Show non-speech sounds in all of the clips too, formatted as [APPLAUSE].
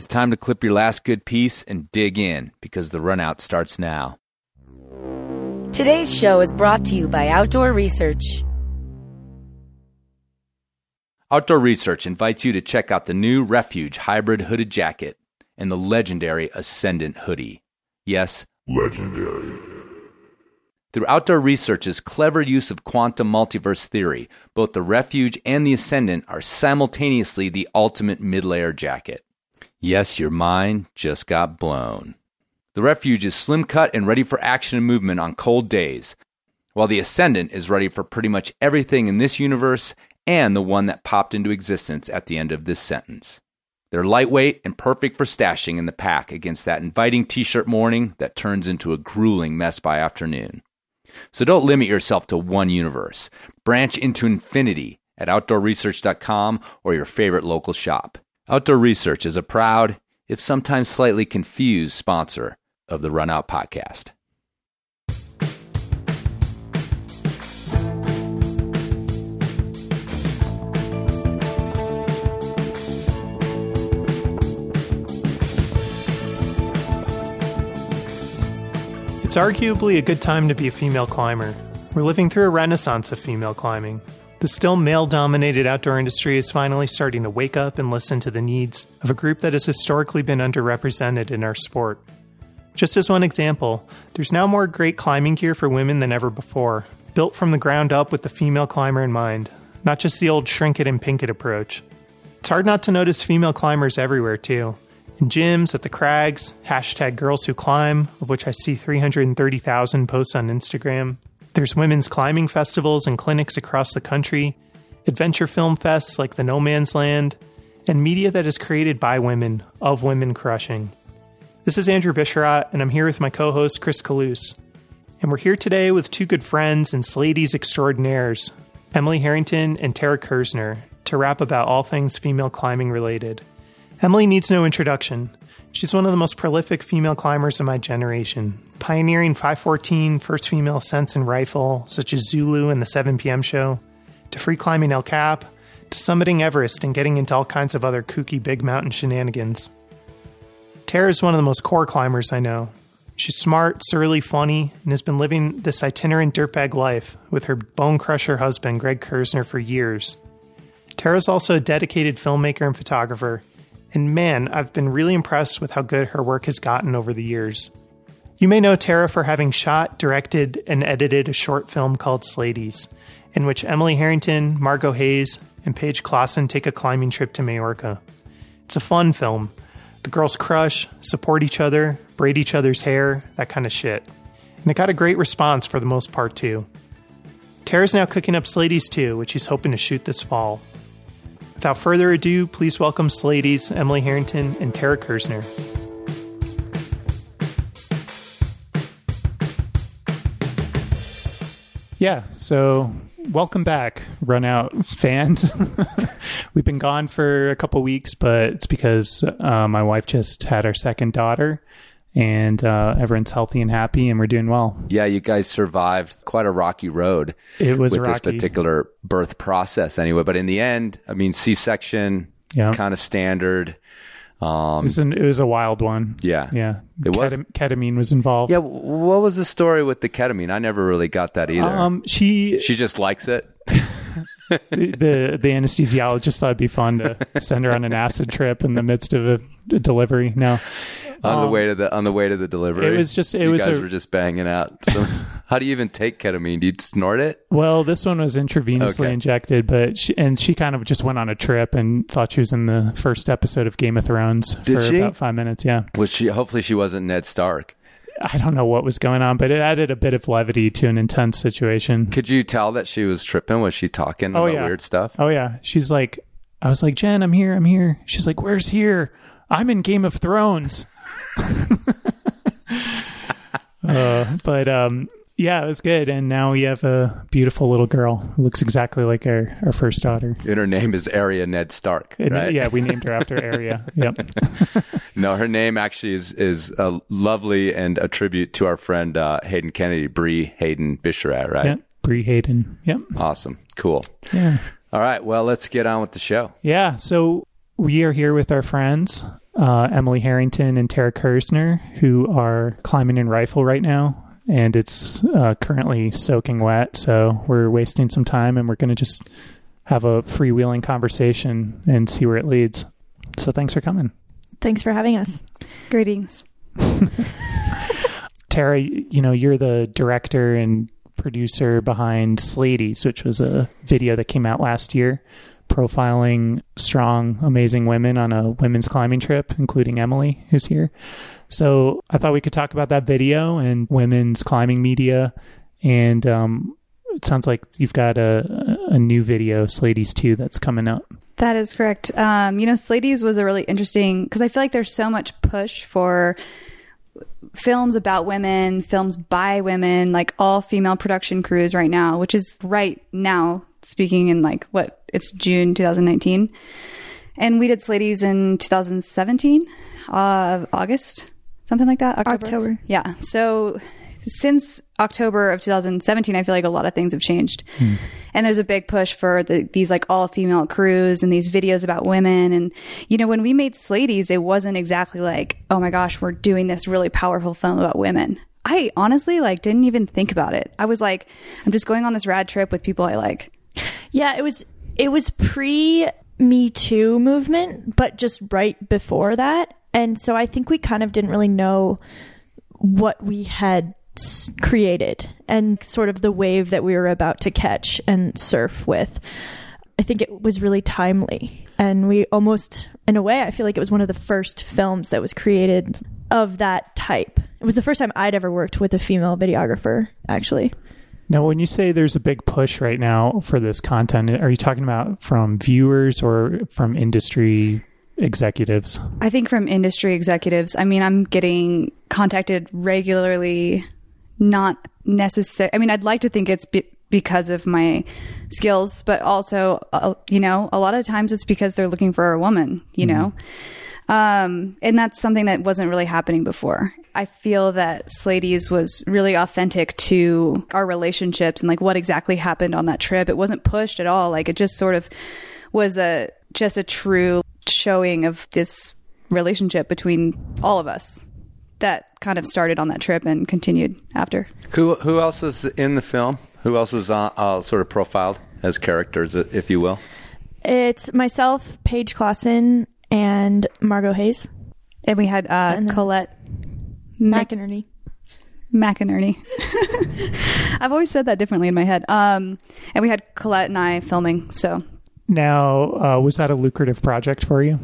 It's time to clip your last good piece and dig in because the run out starts now. Today's show is brought to you by Outdoor Research. Outdoor Research invites you to check out the new Refuge hybrid hooded jacket and the legendary Ascendant hoodie. Yes, Legendary. Through Outdoor Research's clever use of quantum multiverse theory, both the Refuge and the Ascendant are simultaneously the ultimate mid layer jacket. Yes, your mind just got blown. The Refuge is slim cut and ready for action and movement on cold days, while the Ascendant is ready for pretty much everything in this universe and the one that popped into existence at the end of this sentence. They're lightweight and perfect for stashing in the pack against that inviting t shirt morning that turns into a grueling mess by afternoon. So don't limit yourself to one universe. Branch into infinity at outdoorresearch.com or your favorite local shop. Outdoor Research is a proud, if sometimes slightly confused, sponsor of the Run Out podcast. It's arguably a good time to be a female climber. We're living through a renaissance of female climbing. The still male dominated outdoor industry is finally starting to wake up and listen to the needs of a group that has historically been underrepresented in our sport. Just as one example, there's now more great climbing gear for women than ever before, built from the ground up with the female climber in mind, not just the old shrink it and pink it approach. It's hard not to notice female climbers everywhere, too. In gyms, at the crags, hashtag girls who climb, of which I see 330,000 posts on Instagram. There's women's climbing festivals and clinics across the country, adventure film fests like the No Man's Land, and media that is created by women, of women crushing. This is Andrew Bisharat, and I'm here with my co host, Chris Kalous. And we're here today with two good friends and Sladies extraordinaires, Emily Harrington and Tara Kerzhner, to rap about all things female climbing related. Emily needs no introduction. She's one of the most prolific female climbers of my generation, pioneering 514 first female ascents and rifle, such as Zulu and the 7 p.m. show, to free climbing El Cap, to summiting Everest and getting into all kinds of other kooky big mountain shenanigans. Tara is one of the most core climbers I know. She's smart, surly, funny, and has been living this itinerant dirtbag life with her bone crusher husband, Greg Kerzhner, for years. Tara's also a dedicated filmmaker and photographer, and man, I've been really impressed with how good her work has gotten over the years. You may know Tara for having shot, directed, and edited a short film called Sladies, in which Emily Harrington, Margo Hayes, and Paige Claassen take a climbing trip to Majorca. It's a fun film. The girls crush, support each other, braid each other's hair, that kind of shit. And it got a great response for the most part, too. Tara's now cooking up Sladies 2, which she's hoping to shoot this fall. Without further ado, please welcome Sladies, Emily Harrington, and Tara Kerzhner. Yeah, so welcome back, Run Out fans. [LAUGHS] We've been gone for a couple weeks, but it's because uh, my wife just had our second daughter, and uh, everyone's healthy and happy, and we're doing well. Yeah, you guys survived quite a rocky road. It was with rocky. this particular birth process, anyway. But in the end, I mean, C-section, Yeah. kind of standard. It Um, was, an, it was a wild one. yeah, Yeah, It was? Ketam- ketamine was involved. Yeah, what was the story with the ketamine? I never really got that either. Um, she she just likes it. [LAUGHS] the the anesthesiologist thought it'd be fun to [LAUGHS] send her on an acid trip in the midst of a, a delivery. No, on the way to the on the way to the delivery. Um, it was just- it you was guys a- were just banging out. So, [LAUGHS] how do you even take ketamine? Do you snort it? well, this one was intravenously Okay. injected, but she, and she kind of just went on a trip and thought she was in the first episode of Game of Thrones Did for she? about five minutes. Yeah, Was she? Hopefully, she wasn't Ned Stark. I don't know what was going on, but it added a bit of levity to an intense situation. Could you tell that she was tripping? Was she talking Oh, about yeah. weird stuff? Oh yeah, she's like, I was like, Jen, I'm here, I'm here. She's like, Where's here? I'm in Game of Thrones. [LAUGHS] uh, but um, yeah, it was good, and now we have a beautiful little girl who looks exactly like our, our first daughter. And her name is Arya Ned Stark, And, right? Yeah, we named her after [LAUGHS] Arya. Yep. [LAUGHS] No, her name actually is is a lovely and a tribute to our friend uh, Hayden Kennedy, Bree Hayden Bisharat, right? Yep. Bree Hayden. Yep. Awesome, cool. Yeah. All right, well, let's get on with the show. Yeah. So we are here with our friends, uh, Emily Harrington and Tara Kerzhner, who are climbing in rifle right now. And it's uh, currently soaking wet. So we're wasting some time and we're going to just have a freewheeling conversation and see where it leads. So thanks for coming. Thanks for having us. Greetings. [LAUGHS] Tara, you know, you're the director and producer behind Slady's, which was a video that came out last year profiling strong, amazing women on a women's climbing trip, including Emily, who's here. So I thought we could talk about that video and women's climbing media. And um, it sounds like you've got a, a new video, Slady's 2, that's coming out. That is correct. Um, you know, Slady's was a really interesting because I feel like there's so much push for films about women, films by women, like all female production crews right now, which is right now speaking in like what it's June 2019. And we did Slady's in 2017, uh, August, something like that. October. October. Yeah. So since October of 2017, I feel like a lot of things have changed. Hmm. And there's a big push for the, these like all female crews and these videos about women. And, you know, when we made Slady's, it wasn't exactly like, oh my gosh, we're doing this really powerful film about women. I honestly like didn't even think about it. I was like, I'm just going on this rad trip with people I like. Yeah, it was it was pre Me Too movement, but just right before that. And so I think we kind of didn't really know what we had created and sort of the wave that we were about to catch and surf with. I think it was really timely. And we almost, in a way, I feel like it was one of the first films that was created of that type. It was the first time I'd ever worked with a female videographer, actually. Now, when you say there's a big push right now for this content, are you talking about from viewers or from industry executives? I think from industry executives. I mean, I'm getting contacted regularly, not necessary. I mean, I'd like to think it's be- because of my skills, but also, uh, you know, a lot of times it's because they're looking for a woman, you mm-hmm. know? Um, and that's something that wasn't really happening before. I feel that Slady's was really authentic to our relationships and like what exactly happened on that trip. It wasn't pushed at all. Like it just sort of was a just a true showing of this relationship between all of us that kind of started on that trip and continued after. Who who else was in the film? Who else was uh, uh, sort of profiled as characters, if you will? It's myself, Paige Claassen, and Margo Hayes. And we had uh, Colette McInerney. McInerney. [LAUGHS] I've always said that differently in my head. Um, and we had Colette and I filming. So now, uh, was that a lucrative project for you?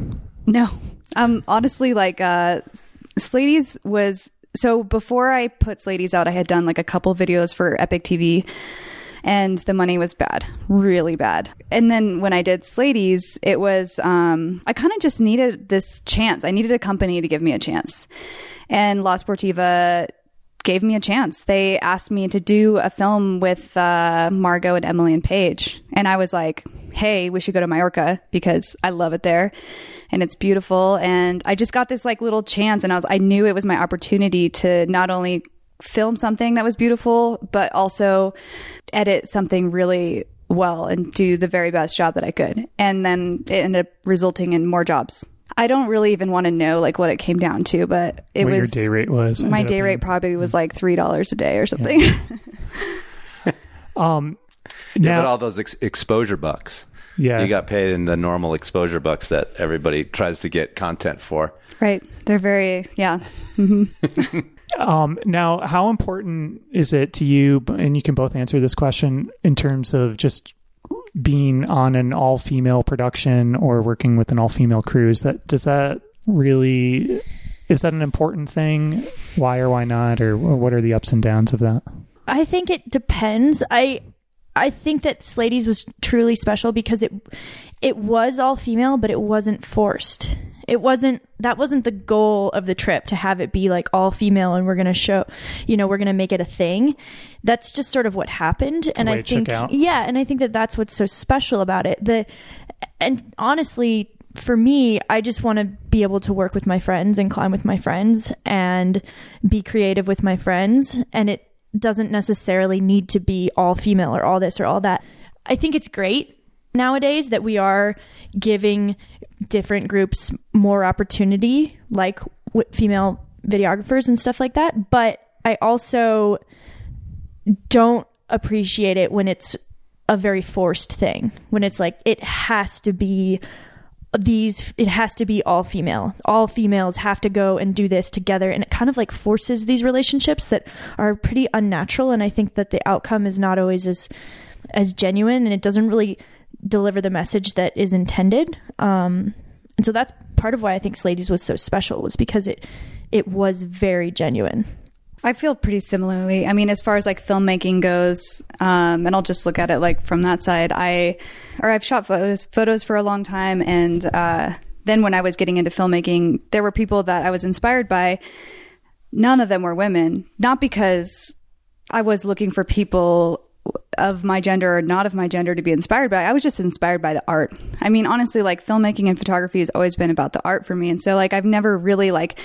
No. Um, honestly, like uh, Slady's was so before I put Slady's out, I had done like a couple videos for Epic TV and the money was bad, really bad. And then when I did Slady's, it was, um, I kind of just needed this chance. I needed a company to give me a chance. And La Sportiva gave me a chance. They asked me to do a film with uh, Margo and Emily and Paige. And I was like, hey, we should go to Mallorca because I love it there and it's beautiful. And I just got this like little chance and I was, I knew it was my opportunity to not only film something that was beautiful, but also edit something really well and do the very best job that I could. And then it ended up resulting in more jobs. I don't really even want to know like what it came down to, but it what was your day rate was. My day rate probably was like three dollars a day or something. Yeah. [LAUGHS] um, now, yeah, but all those ex- exposure bucks. Yeah, you got paid in the normal exposure bucks that everybody tries to get content for. Right, they're very yeah. Mm-hmm. [LAUGHS] Um, now, how important is it to you? And you can both answer this question in terms of just being on an all female production or working with an all female crew. Is that does that really is that an important thing? Why or why not? Or, or what are the ups and downs of that? I think it depends. I I think that Slady's was truly special because it it was all female, but it wasn't forced it wasn't that wasn't the goal of the trip to have it be like all female and we're going to show you know we're going to make it a thing. That's just sort of what happened it's and i think yeah and i think that that's what's so special about it. The and honestly for me i just want to be able to work with my friends and climb with my friends and be creative with my friends and it doesn't necessarily need to be all female or all this or all that. I think it's great nowadays that we are giving different groups more opportunity, like w- female videographers and stuff like that. But I also don't appreciate it when it's a very forced thing, when it's like it has to be these it has to be all female all females have to go and do this together and it kind of like forces these relationships that are pretty unnatural and i think that the outcome is not always as as genuine and it doesn't really deliver the message that is intended um and so that's part of why i think Slady's was so special was because it it was very genuine I feel pretty similarly. I mean, as far as like filmmaking goes, um, and I'll just look at it like from that side. I, or I've shot photos, photos for a long time, and uh, then when I was getting into filmmaking, there were people that I was inspired by. None of them were women, not because I was looking for people of my gender or not of my gender to be inspired by. I was just inspired by the art. I mean, honestly, like filmmaking and photography has always been about the art for me, and so like I've never really like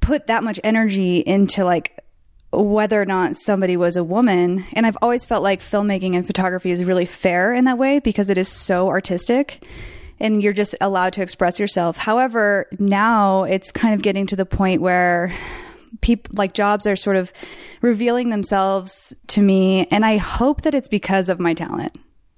put that much energy into like whether or not somebody was a woman. And I've always felt like filmmaking and photography is really fair in that way because it is so artistic and you're just allowed to express yourself. However, now it's kind of getting to the point where people like jobs are sort of revealing themselves to me and I hope that it's because of my talent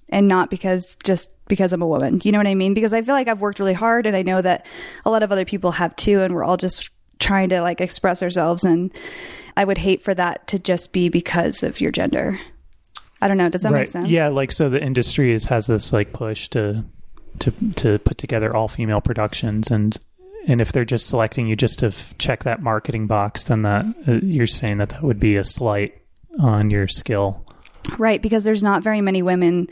and not because just because I'm a woman. You know what I mean? Because I feel like I've worked really hard and I know that a lot of other people have too and we're all just trying to like express ourselves and I would hate for that to just be because of your gender. I don't know. Does that right. make sense? Yeah, like so the industry is, has this like push to to to put together all female productions and and if they're just selecting you just to f- check that marketing box then that uh, you're saying that that would be a slight on your skill. Right, because there's not very many women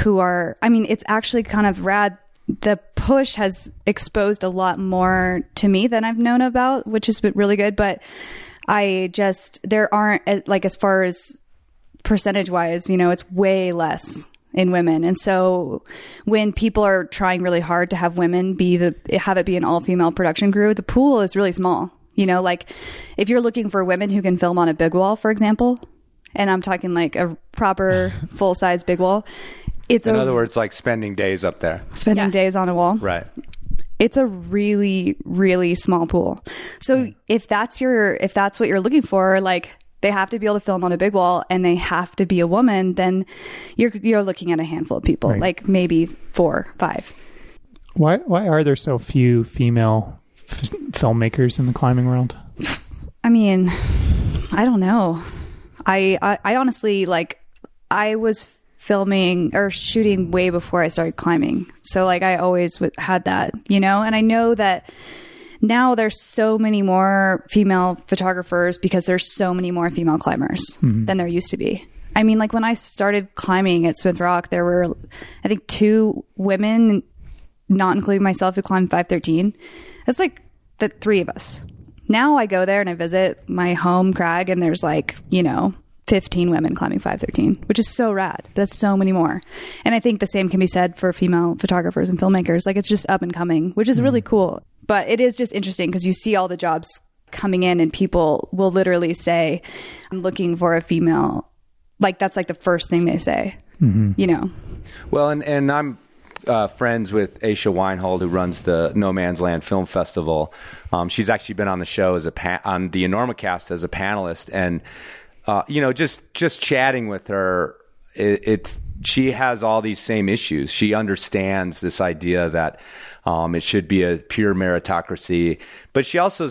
who are I mean, it's actually kind of rad the push has exposed a lot more to me than I've known about, which has been really good. But I just, there aren't, uh, like, as far as percentage wise, you know, it's way less in women. And so when people are trying really hard to have women be the, have it be an all female production crew, the pool is really small. You know, like if you're looking for women who can film on a big wall, for example, and I'm talking like a proper [LAUGHS] full size big wall, it's In a, other words, like spending days up there. spending Yeah. days on a wall. Right. it's a really really small pool so mm. if that's your if that's what you're looking for like they have to be able to film on a big wall and they have to be a woman then you're you're looking at a handful of people Right. like maybe four five Why why are there so few female f- filmmakers in the climbing world? i mean i don't know I, I i honestly like i was filming or shooting way before i started climbing so like i always w- had that you know and i know that now there's so many more female photographers because there's so many more female climbers mm-hmm. than there used to be. I mean, like when I started climbing at Smith Rock, there were, I think, two women, not including myself, who climbed 513. That's like the three of us. Now I go there and I visit my home crag, and there's like, you know, 15 women climbing 513, which is so rad. That's so many more. And I think the same can be said for female photographers and filmmakers. Like it's just up and coming, which is really mm-hmm. cool. But it is just interesting because you see all the jobs coming in and people will literally say, I'm looking for a female. Like that's like the first thing they say, you know? Well, and, and I'm uh, friends with Aisha Weinhold, who runs the No Man's Land Film Festival. Um, she's actually been on the show as a pa- on the Enormocast as a panelist, and uh, you know, just just chatting with her, it, it's she has all these same issues. She understands this idea that um, it should be a pure meritocracy, but she also,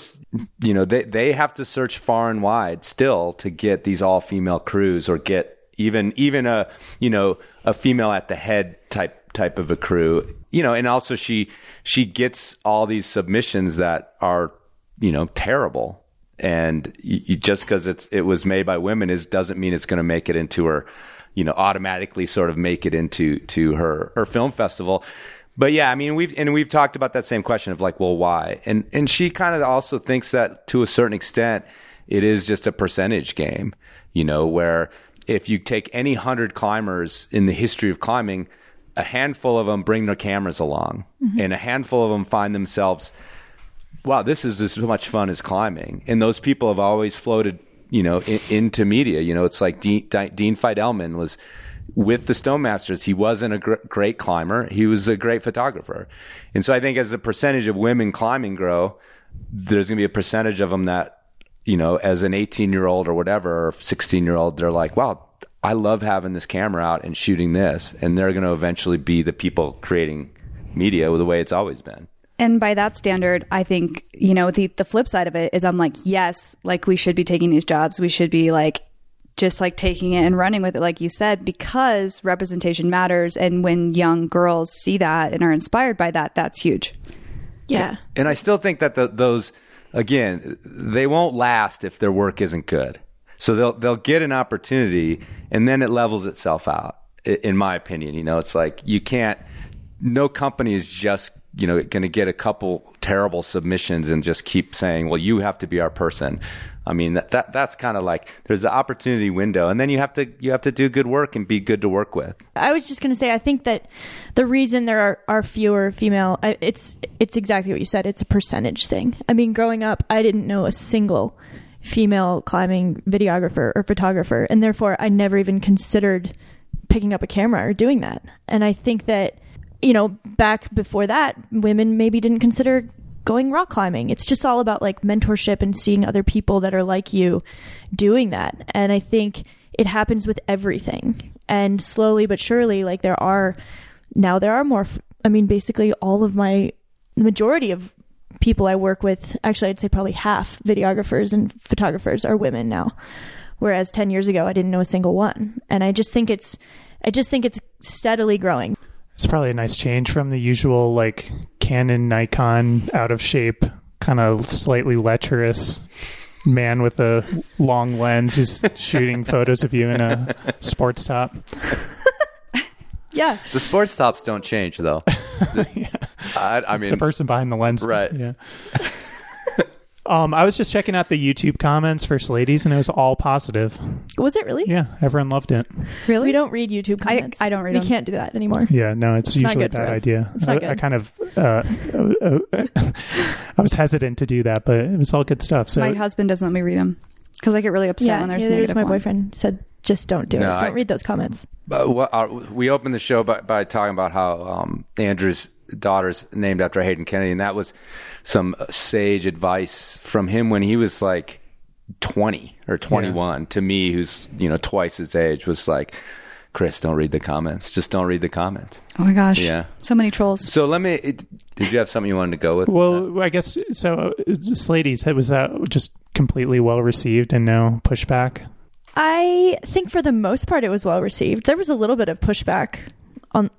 you know, they they have to search far and wide still to get these all female crews or get even even a you know a female at the head type type of a crew you know and also she she gets all these submissions that are you know terrible and you, you, just because it's it was made by women is doesn't mean it's going to make it into her you know automatically sort of make it into to her her film festival. But yeah i mean we've and we've talked about that same question of like well why? And and she kind of also thinks that to a certain extent it is just a percentage game you know where if you take any 100 climbers in the history of climbing a handful of them bring their cameras along. Mm-hmm. And a handful of them find themselves wow, this is as much fun as climbing. And those people have always floated, you know, in, into media. You know, it's like Dean, Dean Fidelman was with the Stone Masters, he wasn't a gr- great climber. He was a great photographer. And so I think as the percentage of women climbing grow, there's going to be a percentage of them that, you know, as an 18 year old or whatever, or 16 year old, they're like, wow, I love having this camera out and shooting this. And they're going to eventually be the people creating media the way it's always been. And by that standard, I think, you know, the, the flip side of it is I'm like, yes, like we should be taking these jobs. We should be like, just like taking it and running with it, like you said, because representation matters. And when young girls see that and are inspired by that, that's huge. Yeah. And I still think that the, those, again, they won't last if their work isn't good. So they'll they'll get an opportunity, and then it levels itself out. In my opinion, you know, it's like you can't. No company is just you know going to get a couple terrible submissions and just keep saying, "Well, you have to be our person." I mean, that, that that's kind of like there's the opportunity window, and then you have to you have to do good work and be good to work with. I was just going to say, I think that the reason there are, are fewer female, it's it's exactly what you said. It's a percentage thing. I mean, growing up, I didn't know a single female climbing videographer or photographer, and therefore, I never even considered picking up a camera or doing that. And I think that you know, back before that, women maybe didn't consider going rock climbing. It's just all about like mentorship and seeing other people that are like you doing that. And I think it happens with everything. And slowly but surely, like there are now there are more. I mean, basically all of my the majority of people I work with, actually, I'd say probably half videographers and photographers are women now. Whereas 10 years ago, I didn't know a single one. And I just think it's, I just think it's steadily growing. It's probably a nice change from the usual like Canon, Nikon, out of shape, kind of slightly lecherous man with a long lens who's [LAUGHS] shooting photos of you in a sports top. [LAUGHS] Yeah. The sports tops don't change though. [LAUGHS] I, I mean, The person behind the lens, Right. Yeah. Um, I was just checking out the YouTube comments for Ladies, and it was all positive. Was it really? Yeah, everyone loved it. Really? We don't read YouTube I- comments. I don't read We them. can't do that anymore. Yeah, no, it's, It's not usually a good for bad us. idea. It's not I, good. I kind of, uh, uh, uh, [LAUGHS] I was hesitant to do that, but it was all good stuff. So My husband doesn't let me read them because I get really upset Yeah. when there's neither does negative my ones. boyfriend said, just don't do No, it. Don't read those comments. Uh, what, uh, we opened the show by, by talking about how um, Andrew's daughter's named after Hayden Kennedy, and that was some uh, sage advice from him when he was like 20 or 21 to me, who's you know twice his age, was like, Chris, don't read the comments. Just don't read the comments. Oh my gosh. Yeah. So many trolls. So let me. It, did you have something you wanted to go with? Well, I guess so. uh, Slady's was that just completely well received and no pushback. I think for the most part, it was well received. There was a little bit of pushback on.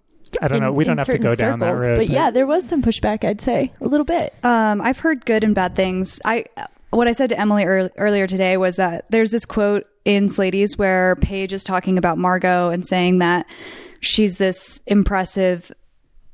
I don't in- know. We don't have to certain go down that road. But yeah, there was some pushback. I'd say a little bit. Um, I've heard good and bad things. I what I said to Emily ear- earlier today was that there's this quote in Slady's where Paige is talking about Margo and saying that she's this impressive,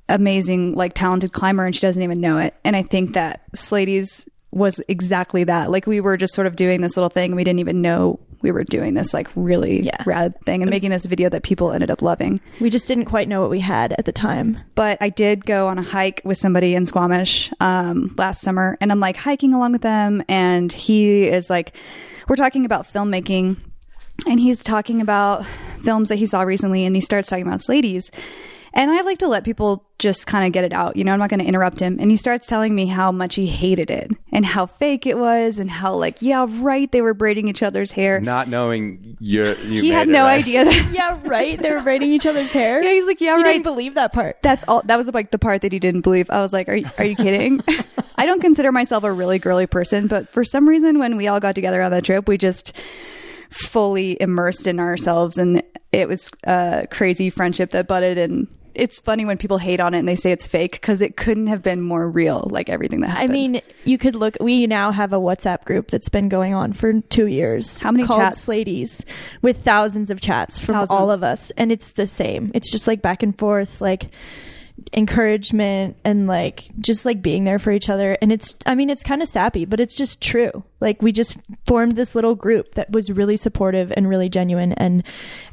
amazing, like talented climber, and she doesn't even know it. And I think that Slady's was exactly that. Like we were just sort of doing this little thing, and we didn't even know we were doing this like really Yeah. rad thing and was- making this video that people ended up loving. We just didn't quite know what we had at the time. but I did go on a hike with somebody in Squamish um, last summer, and I'm like hiking along with them, and he is like, we're talking about filmmaking, and he's talking about films that he saw recently, and he starts talking about Sladies. And I like to let people just kind of get it out. You know, I'm not going to interrupt him. And he starts telling me how much he hated it and how fake it was and how, like, yeah, right, they were braiding each other's hair. not knowing you're, you he had it, no right? idea that. [LAUGHS] Yeah, right. They were braiding each other's hair. Yeah, he's like, yeah, He right. didn't believe that part. That's all. That was like the part that he didn't believe. I was like, "Are you, are you kidding?" [LAUGHS] I don't consider myself a really girly person, but for some reason, when we all got together on that trip, we just fully immersed in ourselves, and it was a crazy friendship that budded. And it's funny when people hate on it and they say it's fake because it couldn't have been more real. Like everything that happened. I mean, you could look. We now have a WhatsApp group that's been going on for two years. How many called chats? Ladies, with thousands of chats from Thousands. all of us, and it's the same. It's just like back and forth, like encouragement and like just like being there for each other. And it's, I mean, it's kind of sappy, but it's just true. Like we just formed this little group that was really supportive and really genuine, and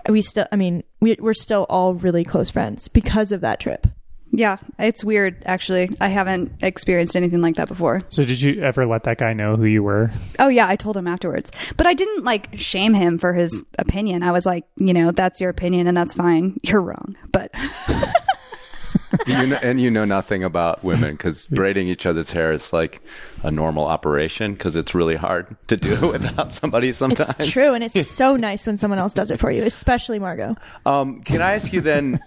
we still, I mean, we, we're still all really close friends because of that trip. Yeah, it's weird actually. I haven't experienced anything like that before. So did you ever let that guy know who you were? Oh yeah, I told him afterwards. But I didn't like shame him for his opinion. I was like, you know, that's your opinion and that's fine. You're wrong. But [LAUGHS] [LAUGHS] you know, and you know nothing about women because braiding each other's hair is like a normal operation because it's really hard to do [LAUGHS] without somebody sometimes. It's true, and it's so [LAUGHS] nice when someone else does it for you, especially Margo. Um, can I ask you then,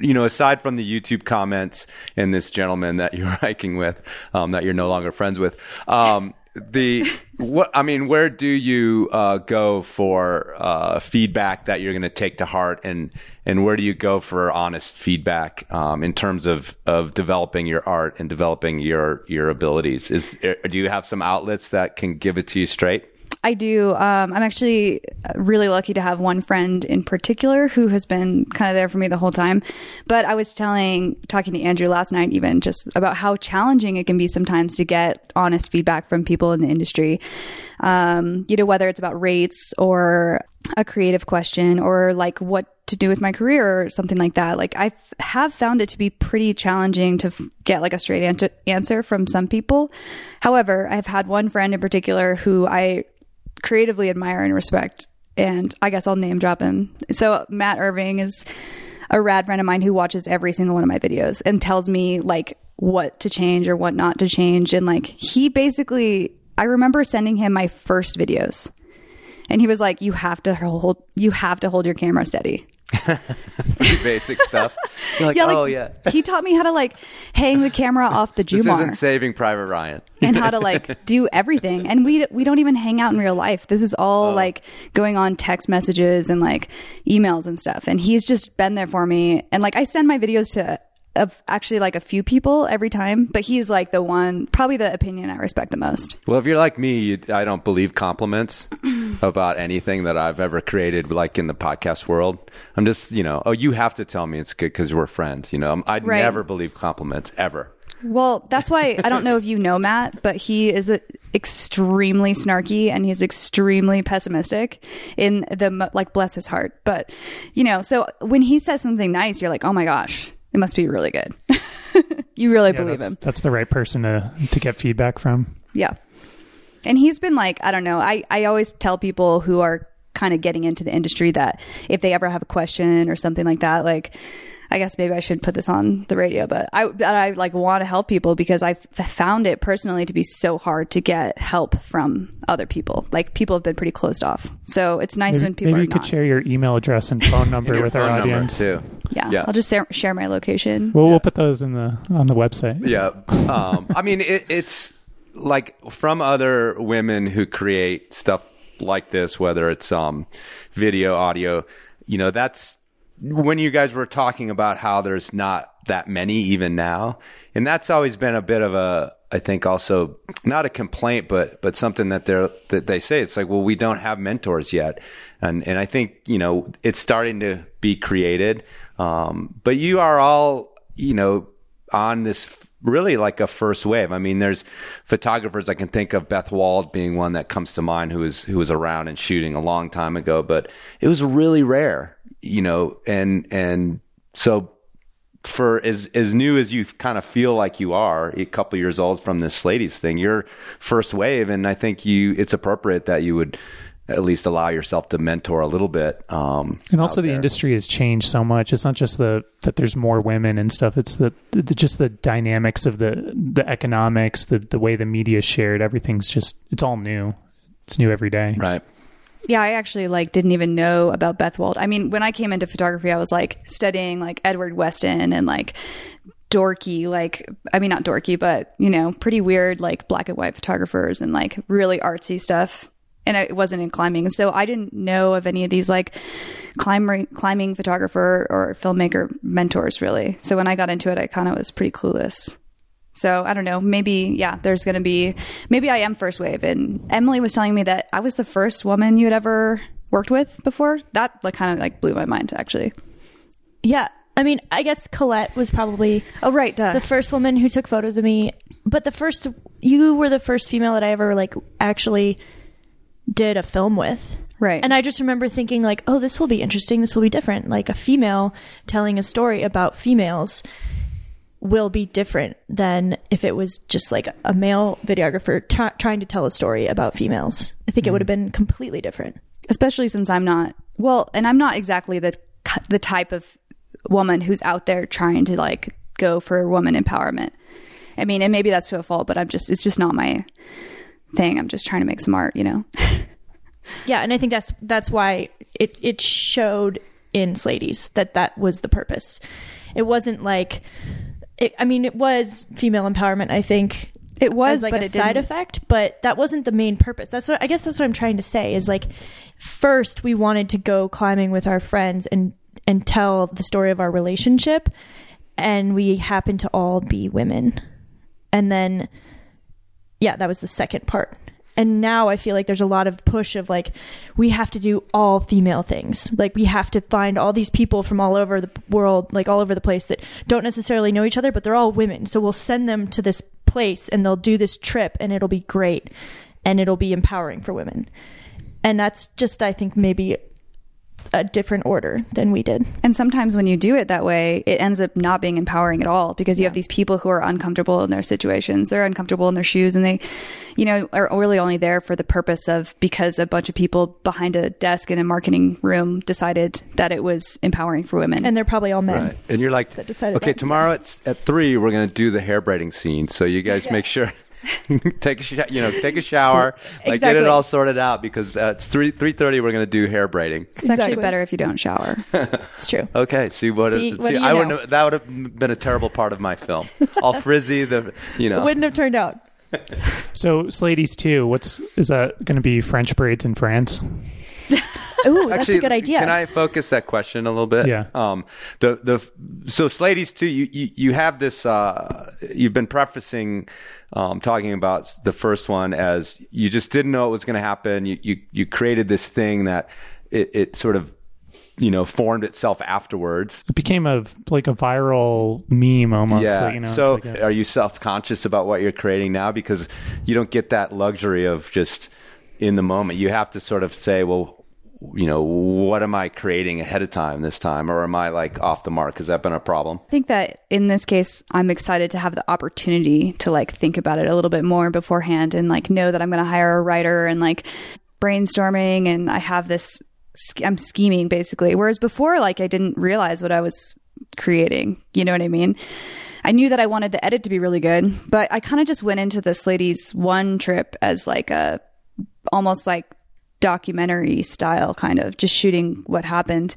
you know, aside from the YouTube comments and this gentleman that you're hiking with, um, that you're no longer friends with, um, the what I mean, where do you uh, go for uh, feedback that you're going to take to heart, and and where do you go for honest feedback um, in terms of of developing your art and developing your your abilities? Is do you have some outlets that can give it to you straight? I do. Um, I'm actually really lucky to have one friend in particular who has been kind of there for me the whole time. But I was telling, talking to Andrew last night, even just about how challenging it can be sometimes to get honest feedback from people in the industry. Um, you know, whether it's about rates or a creative question or like what to do with my career or something like that. Like I have found it to be pretty challenging to f- get like a straight answer, answer from some people. However, I've had one friend in particular who I creatively admire and respect. And I guess I'll name drop him. So Matt Irving is a rad friend of mine who watches every single one of my videos and tells me like what to change or what not to change. And like he basically, I remember sending him my first videos and he was like, you have to hold, you have to hold your camera steady. Pretty basic stuff. [LAUGHS] You're like, yeah, like, oh yeah. he taught me how to like hang the camera off the Jumar. [LAUGHS] This Jumar. isn't Saving Private Ryan. and how to [LAUGHS] like do everything. And we we don't even hang out in real life. This is all oh. like going on text messages and like emails and stuff. And he's just been there for me. And like I send my videos to of actually like a few people every time, but he's like the one, probably the opinion I respect the most. Well, if you're like me, you, I don't believe compliments [CLEARS THROAT] about anything that I've ever created, like in the podcast world. I'm just, you know, oh, you have to tell me it's good because we're friends. You know, I'd Right. never believe compliments ever. Well, that's why I don't know if you know Matt, but he is a, extremely snarky and he's extremely pessimistic in the like bless his heart. But you know, so when he says something nice, you're like, oh my gosh, it must be really good. [LAUGHS] you really Yeah, believe that's, him, that's the right person to to get feedback from. yeah. And he's been like, I don't know. I I always tell people who are kind of getting into the industry that if they ever have a question or something like that, like. I guess maybe I should put this on the radio, but I that I like want to help people because I've found it personally to be so hard to get help from other people. Like people have been pretty closed off, so it's nice Maybe, when people maybe are you could not. share your email address and phone [LAUGHS] number And your with our phone number, audience. too. yeah, yeah. I'll just share, share my location. Well, we'll put those in the on the website. Yeah. Um, I mean, it, it's like from other women who create stuff like this, whether it's um, video, audio, you know, that's when you guys were talking about how there's not that many even now. And that's always been a bit of a, I think also not a complaint, but, but something that they're, that they say. It's like, well, we don't have mentors yet. And, and I think, you know, it's starting to be created. Um, but you are all, you know, on this really like a first wave. I mean, there's photographers I can think of Beth Wald being one that comes to mind who was who was around and shooting a long time ago, but it was really rare, you know, and and so for as as new as you kind of feel like you are, a couple years old from this ladies thing, you're first wave, and I think you it's appropriate that you would at least allow yourself to mentor a little bit. Um, And also, the industry has changed so much. It's not just the that there's more women and stuff. It's the, the just the dynamics of the the economics, the the way the media is shared. Everything's just it's all new. It's new every day. right. Yeah, I actually like didn't even know about Beth Wald. I mean, when I came into photography, I was like studying like Edward Weston and like dorky, like I mean not dorky, but you know, pretty weird like black and white photographers and like really artsy stuff. And I wasn't in climbing, so I didn't know of any of these like climber, climbing photographer or filmmaker mentors really. So when I got into it, I kind of was pretty clueless. So I don't know. Maybe yeah. There's gonna be maybe I am first wave. And Emily was telling me that I was the first woman you had ever worked with before. That like kind of like blew my mind actually. Yeah. I mean, I guess Colette was probably Oh right, duh. the first woman who took photos of me, but the first you were the first female that I ever like actually did a film with. Right. And I just remember thinking like, "Oh, this will be interesting. This will be different." Like a female telling a story about females will be different than if it was just like a male videographer t- trying to tell a story about females. I think it would have been completely different. especially since I'm not well, and I'm not exactly the the type of woman who's out there trying to like go for woman empowerment. I mean, and maybe that's to a fault, but I'm just it's just not my thing. I'm just trying to make some art, you know. [LAUGHS] Yeah, and I think that's that's why it it showed in Slady's that that was the purpose. It wasn't like, it, I mean, it was female empowerment. I think It was, like but a side didn't- effect, but that wasn't the main purpose. That's what I guess that's what I'm trying to say is like, first we wanted to go climbing with our friends and and tell the story of our relationship, and we happened to all be women, and then yeah, that was the second part. And now I feel like there's a lot of push of like, we have to do all female things. Like, we have to find all these people from all over the world, like all over the place that don't necessarily know each other, but they're all women. So we'll send them to this place and they'll do this trip and it'll be great and it'll be empowering for women. And that's just, I think, maybe a different order than we did. And sometimes when you do it that way, it ends up not being empowering at all because you have these people who are uncomfortable in their situations. They're uncomfortable in their shoes and they, you know, are really only there for the purpose of because a bunch of people behind a desk in a marketing room decided that it was empowering for women. And they're probably all men. Right. And you're like, That decided okay, that. tomorrow at, at three, we're going to do the hair braiding scene. So you guys make sure. [LAUGHS] take a sh- you know take a [LAUGHS] shower like get it all sorted out because uh, it's 3 3:30 we're going to do hair braiding it's actually better if you don't shower. [LAUGHS] It's true. okay see what See, it, what do you I know? wouldn't have, that would have been a terrible part of my film all frizzy the you know Wouldn't have turned out. So Slady's too. What's is that going to be French braids in France? Ooh, that's a good idea. Can I focus that question a little bit? Yeah. Um, the the so Slady's too. You you, you have this. Uh, you've been prefacing, um, talking about the first one as you just didn't know it was going to happen. You you you created this thing that it, it sort of you know formed itself afterwards. It became a like a viral meme almost. Yeah. like, you know, so like a- are you self conscious about what you're creating now because you don't get that luxury of just in the moment. You have to sort of say, well, you know, what am I creating ahead of time this time, or am I like off the mark? Has that been a problem? I think that in this case, I'm excited to have the opportunity to like think about it a little bit more beforehand and like know that I'm going to hire a writer and like brainstorming and I have this, I'm scheming basically. Whereas before, like I didn't realize what I was creating. You know what I mean? I knew that I wanted the edit to be really good, but I kind of just went into this lady's one trip as like a almost like documentary style kind of just shooting what happened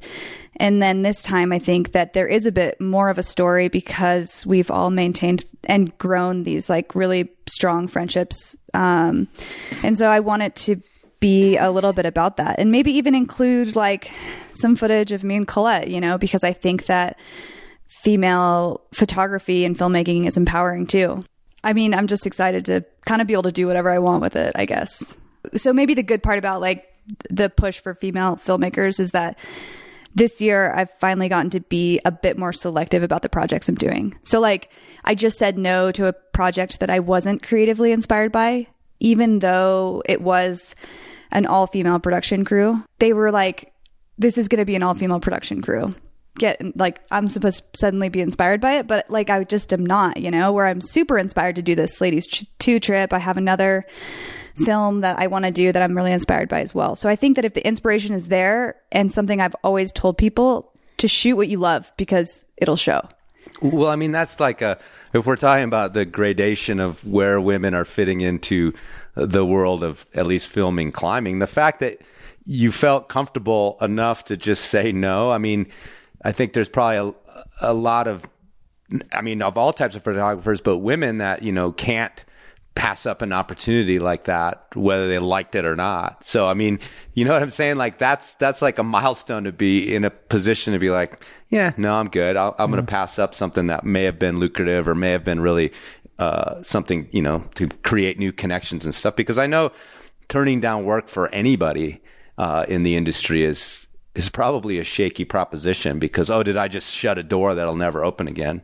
and then this time i think that there is a bit more of a story because we've all maintained and grown these like really strong friendships um and so i want it to be a little bit about that and maybe even include like some footage of me and colette you know because i think that female photography and filmmaking is empowering too. I mean, I'm just excited to kind of be able to do whatever I want with it, I guess. So maybe the good part about like the push for female filmmakers is that this year I've finally gotten to be a bit more selective about the projects I'm doing. So like I just said no to a project that I wasn't creatively inspired by, even though it was an all female production crew. They were like, this is going to be an all female production crew. Get like, I'm supposed to suddenly be inspired by it, but like, I just am not, you know, where I'm super inspired to do this Ladies Ch- 2 trip. I have another film that I want to do that I'm really inspired by as well. So I think that if the inspiration is there and something I've always told people to shoot what you love because it'll show. Well, I mean, that's like a if we're talking about the gradation of where women are fitting into uh, the world of at least filming climbing, the fact that you felt comfortable enough to just say no. I mean, I think there's probably a, a lot of, I mean, of all types of photographers, but women that you know can't pass up an opportunity like that whether they liked it or not. So i mean you know what i'm saying? Like that's that's like a milestone to be in a position to be like yeah no i'm good. I'll, i'm going to pass up something that may have been lucrative or may have been really uh, something you know to create new connections and stuff. Because i know turning down work for anybody uh, in the industry is is probably a shaky proposition because oh did i just shut a door that'll never open again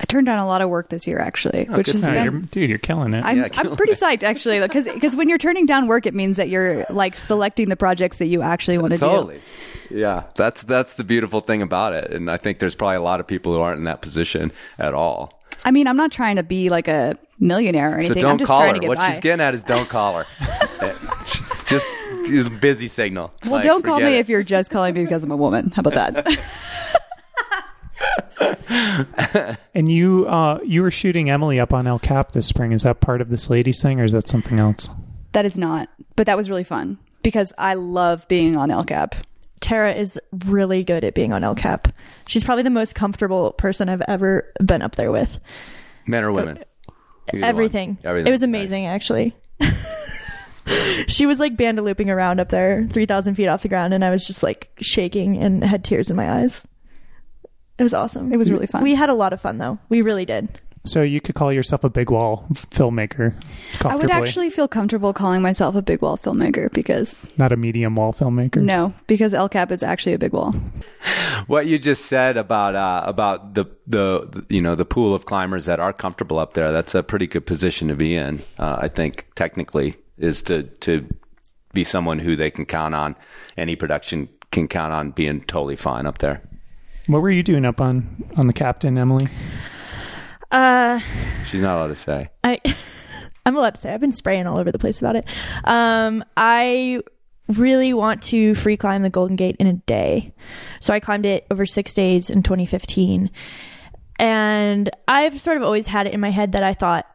I turned down a lot of work this year, actually, oh, which good has for you. you're, been. dude, you're killing it. I'm, Yeah, I'm kill pretty psyched actually because because when you're turning down work, it means that you're like selecting the projects that you actually want to Totally. do. Totally. Yeah, that's that's the beautiful thing about it, and I think there's probably a lot of people who aren't in that position at all. I mean, I'm not trying to be like a millionaire or anything. So anything. don't I'm just call trying her. to get What by. she's getting at is don't call her. [LAUGHS] just is a busy signal. well, Like, don't call me it. if you're just calling me because I'm a woman. How about that? [LAUGHS] [LAUGHS] and you uh, you were shooting Emily up on El Cap this spring. Is that part of this ladies thing, or is that something else? that is not, but that was really fun because I love being on El Cap. Tara is really good at being on El Cap. She's probably the most comfortable person I've ever been up there with. men or women. Everything. Everything. It was Nice. amazing, actually. [LAUGHS] she was like banda looping around up there, 3,000 feet off the ground, and I was just like shaking and had tears in my eyes. It was awesome. It was really fun. We had a lot of fun, though. We really did. So you could call yourself a big wall filmmaker, I would actually feel comfortable calling myself a big wall filmmaker because not a medium wall filmmaker. no, because El Cap is actually a big wall. [LAUGHS] What you just said about uh, about the, the you know the pool of climbers that are comfortable up there. That's a pretty good position to be in. Uh, I think technically is to to be someone who they can count on. Any production can count on being totally fine up there. What were you doing up on on the captain, Emily? Uh, She's not allowed to say. I [LAUGHS] I'm allowed to say I've been spraying all over the place about it. Um, I really want to free climb the Golden Gate in a day, so I climbed it over six days in 2015, and I've sort of always had it in my head that I thought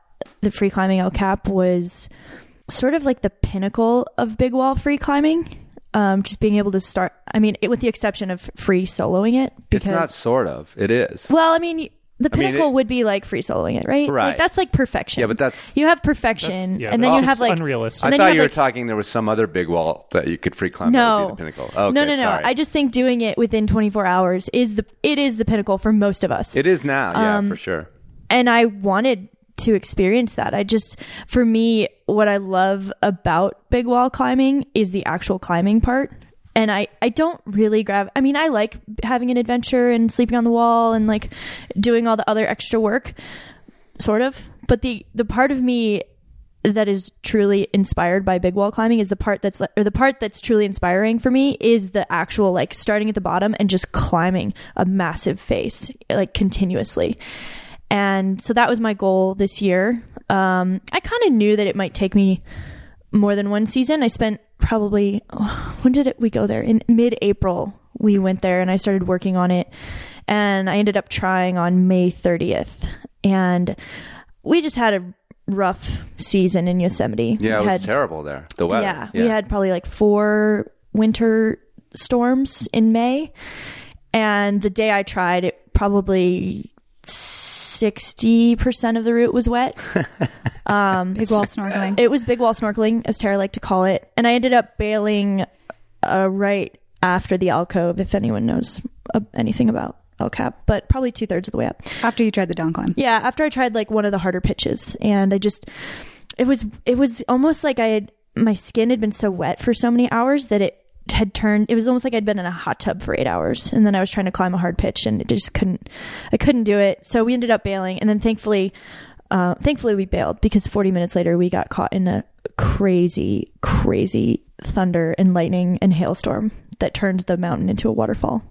the free climbing El Cap was sort of like the pinnacle of big wall free climbing. Um, just being able to start. I mean, it, with the exception of free soloing it, because It's not sort of. It is. well, I mean, the I mean, pinnacle it- would be like free soloing it, right? Right. Like, that's like perfection. Yeah, but that's- you have perfection, yeah, and that's then you have like unrealistic. I and then thought have, you were like- talking. There was some other big wall that you could free climb. that No, would be the pinnacle. Okay, no, no, no. sorry. I just think doing it within 24 hours is the it is the pinnacle for most of us. It is now. Yeah, Um, for sure. and I wanted to experience that. I just, for me, what I love about big wall climbing is the actual climbing part. And I, I don't really grab, I mean, I like having an adventure and sleeping on the wall and like doing all the other extra work, sort of. But the, the part of me that is truly inspired by big wall climbing is the part that's or the part that's truly inspiring for me is the actual like starting at the bottom and just climbing a massive face like continuously and so that was my goal this year. Um, i kind of knew that it might take me more than one season. I spent probably oh, [SIGHS] when did it, we go there? In mid-april we went there and i started working on it. And i ended up trying on may 30th and we just had a rough season in yosemite. Yeah, it we was had, terrible there. The weather. yeah, we had probably like four winter storms in May. And the day I tried, it probably 60% of the route was wet. [LAUGHS] Um, Big wall snorkeling. It was big wall snorkeling, as Tara liked to call it. And I ended up bailing uh, right after the alcove, if anyone knows uh, anything about El Cap, but probably two thirds of the way up. After you tried the down climb. Yeah, after I tried like one of the harder pitches, and I just it was it was almost like I had my skin had been so wet for so many hours that it had turned it was almost like I'd been in a hot tub for eight hours and then I was trying to climb a hard pitch and it just couldn't I couldn't do it so we ended up bailing and then thankfully uh, thankfully we bailed because 40 minutes later we got caught in a crazy crazy thunder and lightning and hailstorm that turned the mountain into a waterfall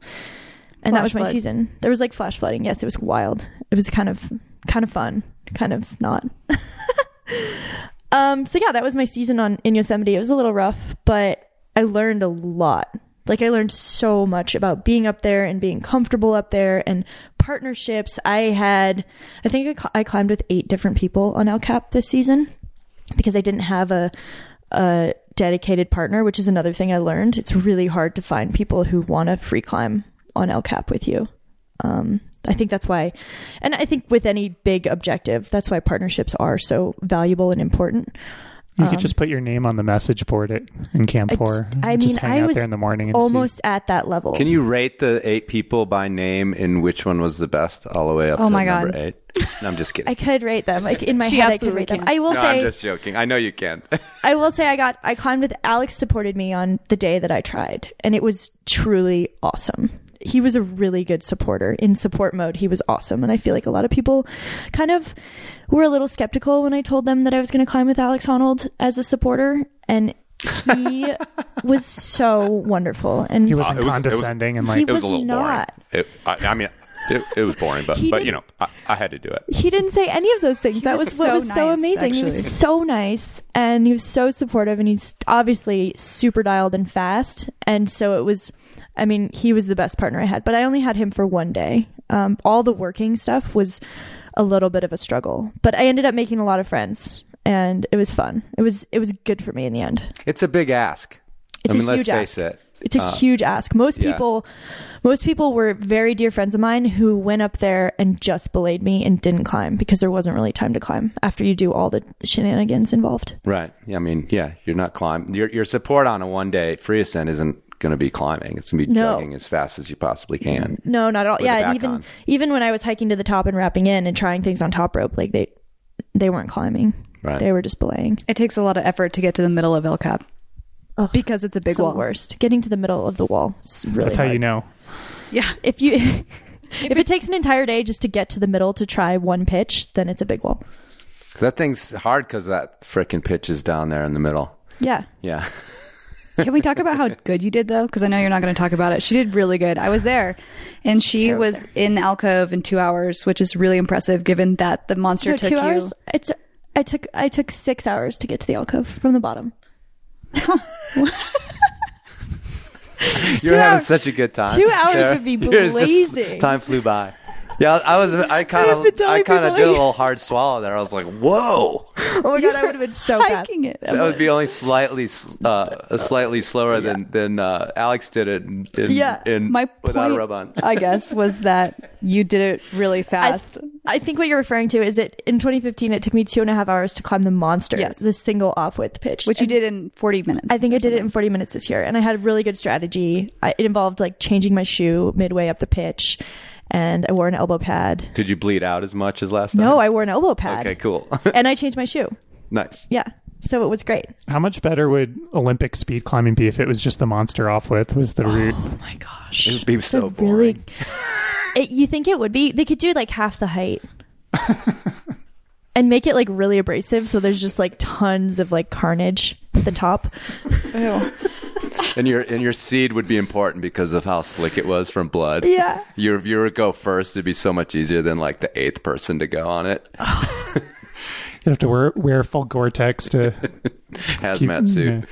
and that Flash was my flood. season. There was like flash flooding. Yes, it was wild. It was kind of kind of fun, kind of not. [LAUGHS] um. So yeah, that was my season on in Yosemite. It was a little rough, but I learned a lot. Like I learned so much about being up there and being comfortable up there and partnerships. I had, I think I, cl- I climbed with eight different people on El Cap this season because I didn't have a a dedicated partner, which is another thing I learned. It's really hard to find people who want to free climb on El Cap with you. Um, I think that's why, and I think with any big objective, that's why partnerships are so valuable and important. You Um, could just put your name on the message board at in Camp I Four. just- I just mean, hang I out was there in the morning and see. Almost at that level. Can you rate the eight people by name and which one was the best all the way up Oh to my number God. eight? [LAUGHS] No, I'm just kidding. I could rate them. Like in [LAUGHS] my She head, I could absolutely rate them. I will no, say, I'm just joking. I know you can. [LAUGHS] I will say, I got, I climbed with Alex. Supported me on the day that I tried, and it was truly awesome. He was a really good supporter in support mode. He was awesome, and I feel like a lot of people kind of were a little skeptical when I told them that I was going to climb with Alex Honnold as a supporter, and he [LAUGHS] was so wonderful. And He Uh, wasn't it was- it was- condescending and He like It was, was a little not. boring. It, I, I mean, it, it was boring, but but you know, I, I had to do it. he didn't say any of those things. that was was, what so was so nice, amazing. He was so nice and he was so supportive and he's obviously super dialed and fast. And so it was, I mean, he was the best partner I had, but I only had him for one day. Um, all the working stuff was a little bit of a struggle, but I ended up making a lot of friends and it was fun. It was, it was good for me in the end. It's a big ask. It's I a mean, let's huge face ask. it. It's a Uh, huge ask. Most yeah. people, most people were very dear friends of mine who went up there and just belayed me and didn't climb because there wasn't really time to climb after you do all the shenanigans involved. Right. Yeah, I mean, yeah, you're not climbing. Your your support on a one day free ascent isn't going to be climbing. It's going to be No. jogging as fast as you possibly can. No, not at all. Yeah, the and back even on. even when I was hiking to the top and wrapping in and trying things on top rope, like they they weren't climbing. Right. They were just belaying. It takes a lot of effort to get to the middle of El Cap Ugh, because it's a big it's the wall. worst. Getting to the middle of the wall is really that's how you know. Yeah. If you [LAUGHS] [LAUGHS] if it takes an entire day just to get to the middle to try one pitch, then it's a big wall. That thing's hard because that frickin' pitch is down there in the middle. Yeah. Yeah. [LAUGHS] Can we talk about how good you did though? Because I know you're not going to talk about it. She did really good. I was there, and she Sarah was was in alcove in two hours, which is really impressive given that the monster No, took two you. hours. It's I took I took six hours to get to the alcove from the bottom. [LAUGHS] You're having hours- such a good time. two hours Sarah. would be [LAUGHS] Yours just- blazing. time flew by. Yeah, I was. I [LAUGHS] kind of. I kind of did a little hard swallow there. I was like, "Whoa!" [LAUGHS] Oh my god, I would have been so fast. hiking it. That would be only slightly, uh, slightly slower than than uh, Alex did it. In, in, Yeah. in, My without a point, rub on. [LAUGHS] I guess, was that you did it really fast. I think what you're referring to is that in 2015 it took me two and a half hours to climb the monster, Yes. the single off width pitch, which you did in 40 minutes. I think I did it in 40 minutes this year, and I had a really good strategy. I, it involved like changing my shoe midway up the pitch, and I wore an elbow pad. Did you bleed out as much as last time? No, I wore an elbow pad. Okay, cool. [LAUGHS] and I changed my shoe. nice. Yeah, so it was great. How much better would Olympic speed climbing be if it was just the monster off width was the route? Oh my gosh, It would be so So boring. really- [LAUGHS] It, you think it would be? They could do like half the height. [LAUGHS] And make it like really abrasive, so there's just like tons of like carnage at the top. And your and your seed would be important because of how slick it was from blood. Yeah. Your if you were to go first, it'd be so much easier than like the eighth person to go on it. Oh. You have to wear wear full Gore-Tex to [LAUGHS] Hazmat suit.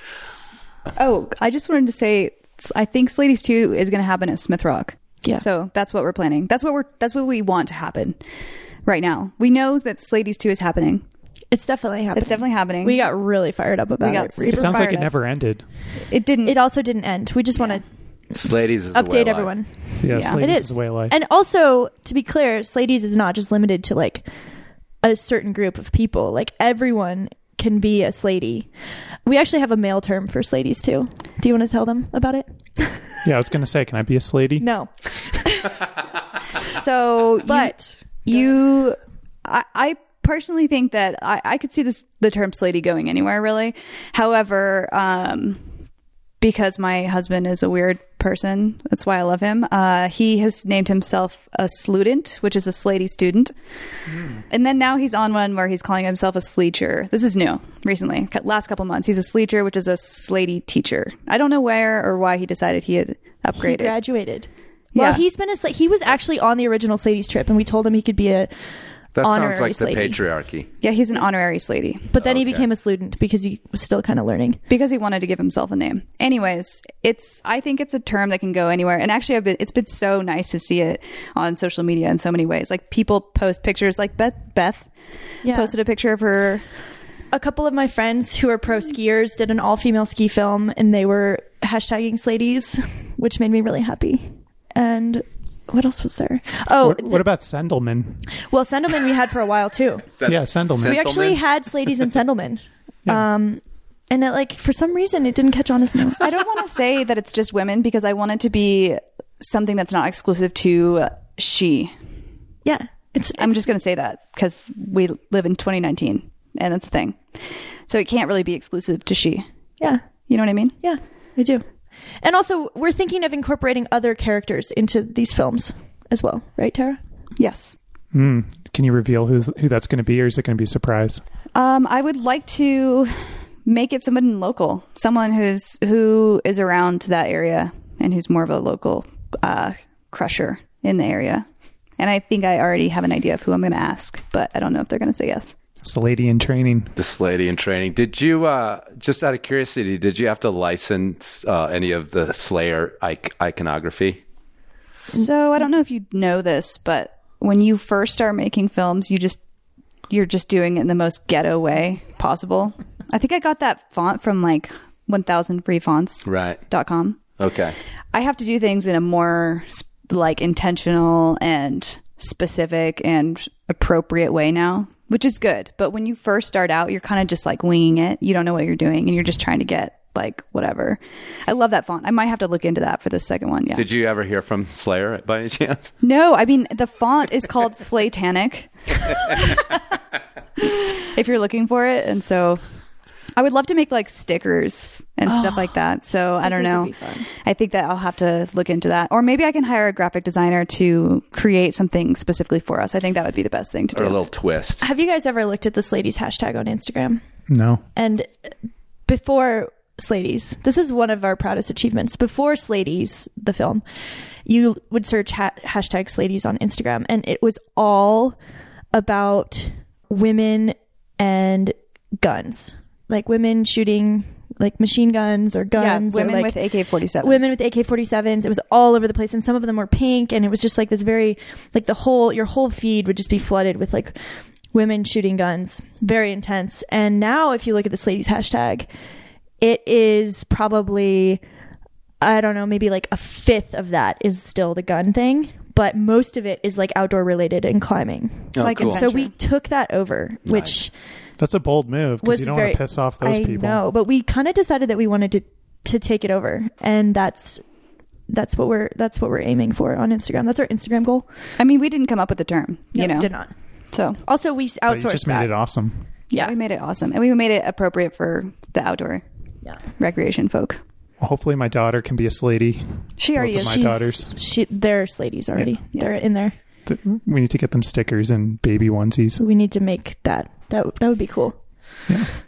Yeah. Oh, I just wanted to say, I think Sladies 2 is going to happen at Smith Rock. Yeah. So that's what we're planning. That's what we're, that's what we want to happen right now. We know that Sladies 2 is happening. It's definitely happening. It's definitely happening. We got really fired up about We got it. super It sounds like fired it up. never ended. It didn't. It also didn't end. We just want to Sladies is a way of update life. everyone. Yeah, Yeah. Sladies It is is. a way of life. And also, to be clear, Sladies is not just limited to like a certain group of people. Like everyone can be a Slady. We actually have a male term for Sladies too. Do you want to tell them about it? yeah, I was gonna say, can I be a Slady? No, [LAUGHS] so, you- but you, I, I personally think that I, I could see this the term slady going anywhere really however um because my husband is a weird person that's why i love him uh he has named himself a student which is a slady student and then now he's on one where he's calling himself a sleecher this is new recently last couple months he's a sleecher which is a slady teacher i don't know where or why he decided he had upgraded. he upgraded graduated. Well, Yeah. he's been a Sla- he was actually on the original Sladies trip, and we told him he could be a. That Honorary sounds like Slady. the patriarchy. yeah he's an honorary slady But then he Okay. became a student because he was still kind of learning. because he wanted to give himself a name. Anyways, it's I think it's a term that can go anywhere. And actually, I've been, it's been so nice to see it on social media in so many ways. Like people post pictures. Like Beth Beth Yeah. posted a picture of her. a couple of my friends who are pro skiers did an all female ski film and they were hashtagging Sladies, which made me really happy. And what else was there? Oh, What, what about Sendelman? well, Sendelman we had for a while too. [LAUGHS] Yeah, Sendelman. We actually had Sladies and Sendelman. [LAUGHS] Um, and it, like for some reason it didn't catch on as much. I don't want to say that it's just women because I want it to be something that's not exclusive to she. Yeah, it's, I'm it's- just going to say that because we live in 2019 and that's the thing. So it can't really be exclusive to she. yeah, You know what I mean? yeah, I do. And also, we're thinking of incorporating other characters into these films as well, right, Tara? Yes. Can you reveal who's who that's going to be, or is it going to be a surprise? Um, I would like to make it someone local, someone who's who is around that area and who's more of a local uh, crusher in the area. And I think I already have an idea of who I'm going to ask, but I don't know if they're going to say yes. It's the lady in training. This lady in training. Did you, uh, just out of curiosity, did you have to license uh, any of the Slayer iconography? So I don't know if you know this, but when you first start making films, you just you're just doing it in the most ghetto way possible. I think I got that font from like 1000freefonts.com. Right. .com. Okay. I have to do things in a more like intentional and specific and appropriate way now, which is good. But when you first start out, you're kind of just like winging it. You don't know what you're doing and you're just trying to get like whatever. I love that font. I might have to look into that for the second one. Yeah. Did you ever hear from Slayer by any chance? [LAUGHS] No, I mean the font is called Slaytanic. [LAUGHS] [LAUGHS] if you're looking for it, and so I would love to make like stickers and stuff like [GASPS] that. So I don't know. I think that I'll have to look into that, or maybe I can hire a graphic designer to create something specifically for us. I think that would be the best thing to Or do. a little twist? Have you guys ever looked at this ladies hashtag on Instagram? No. And before Sladies, this is one of our proudest achievements. Before Sladies, the film, you would search ha- hashtag Sladies on Instagram, and it was all about women and guns, like women shooting like machine guns or yeah, guns, or, women like, with AK-47. women with AK-47s. It was all over the place, and some of them were pink, and it was just like this very like the whole your whole feed would just be flooded with like women shooting guns, very intense. And now, if you look at this ladies hashtag, it is probably I don't know, maybe like a fifth of that is still the gun thing. But most of it is like outdoor related and climbing. Oh, Like cool. adventure. So we took that over, which That's a bold move because you don't very want to piss off those I people. know, but we kind of decided that we wanted to to take it over, and that's that's what we're that's what we're aiming for on Instagram. That's our Instagram goal. I mean, we didn't come up with the term, you No, know. did not. So Also, we But outsourced you just that. made it awesome. yeah, we made it awesome, and we made it appropriate for the outdoor Yeah. recreation folk. Hopefully, my daughter can be a slady. She already Both is. of my She's- daughters. She, they're Sladies already. Yeah. They're in there. Th- We need to get them stickers and baby onesies. We need to make that. That that would be cool.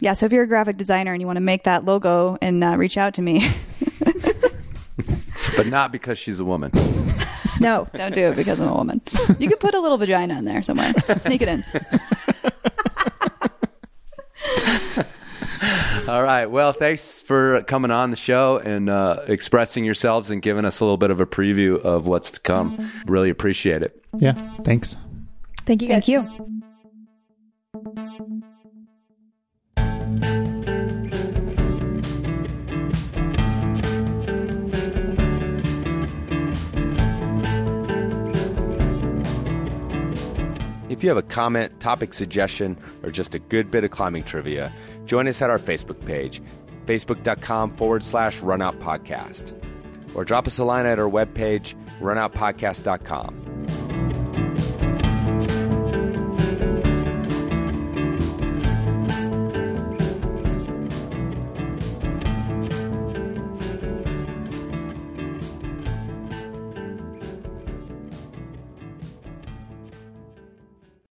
Yeah, so if you're a graphic designer and you want to make that logo and uh, reach out to me, [LAUGHS] but not because she's a woman. [LAUGHS] No, don't do it because I'm a woman. You could put a little vagina in there somewhere. Just sneak it in. [LAUGHS] All right. Well, thanks for coming on the show and uh, expressing yourselves and giving us a little bit of a preview of what's to come. Really appreciate it. Yeah, thanks. thank you guys. Thank you. If you have a comment, topic suggestion, or just a good bit of climbing trivia, join us at our Facebook page, facebook.com forward slash runout podcast. Or drop us a line at our webpage, runoutpodcast.com.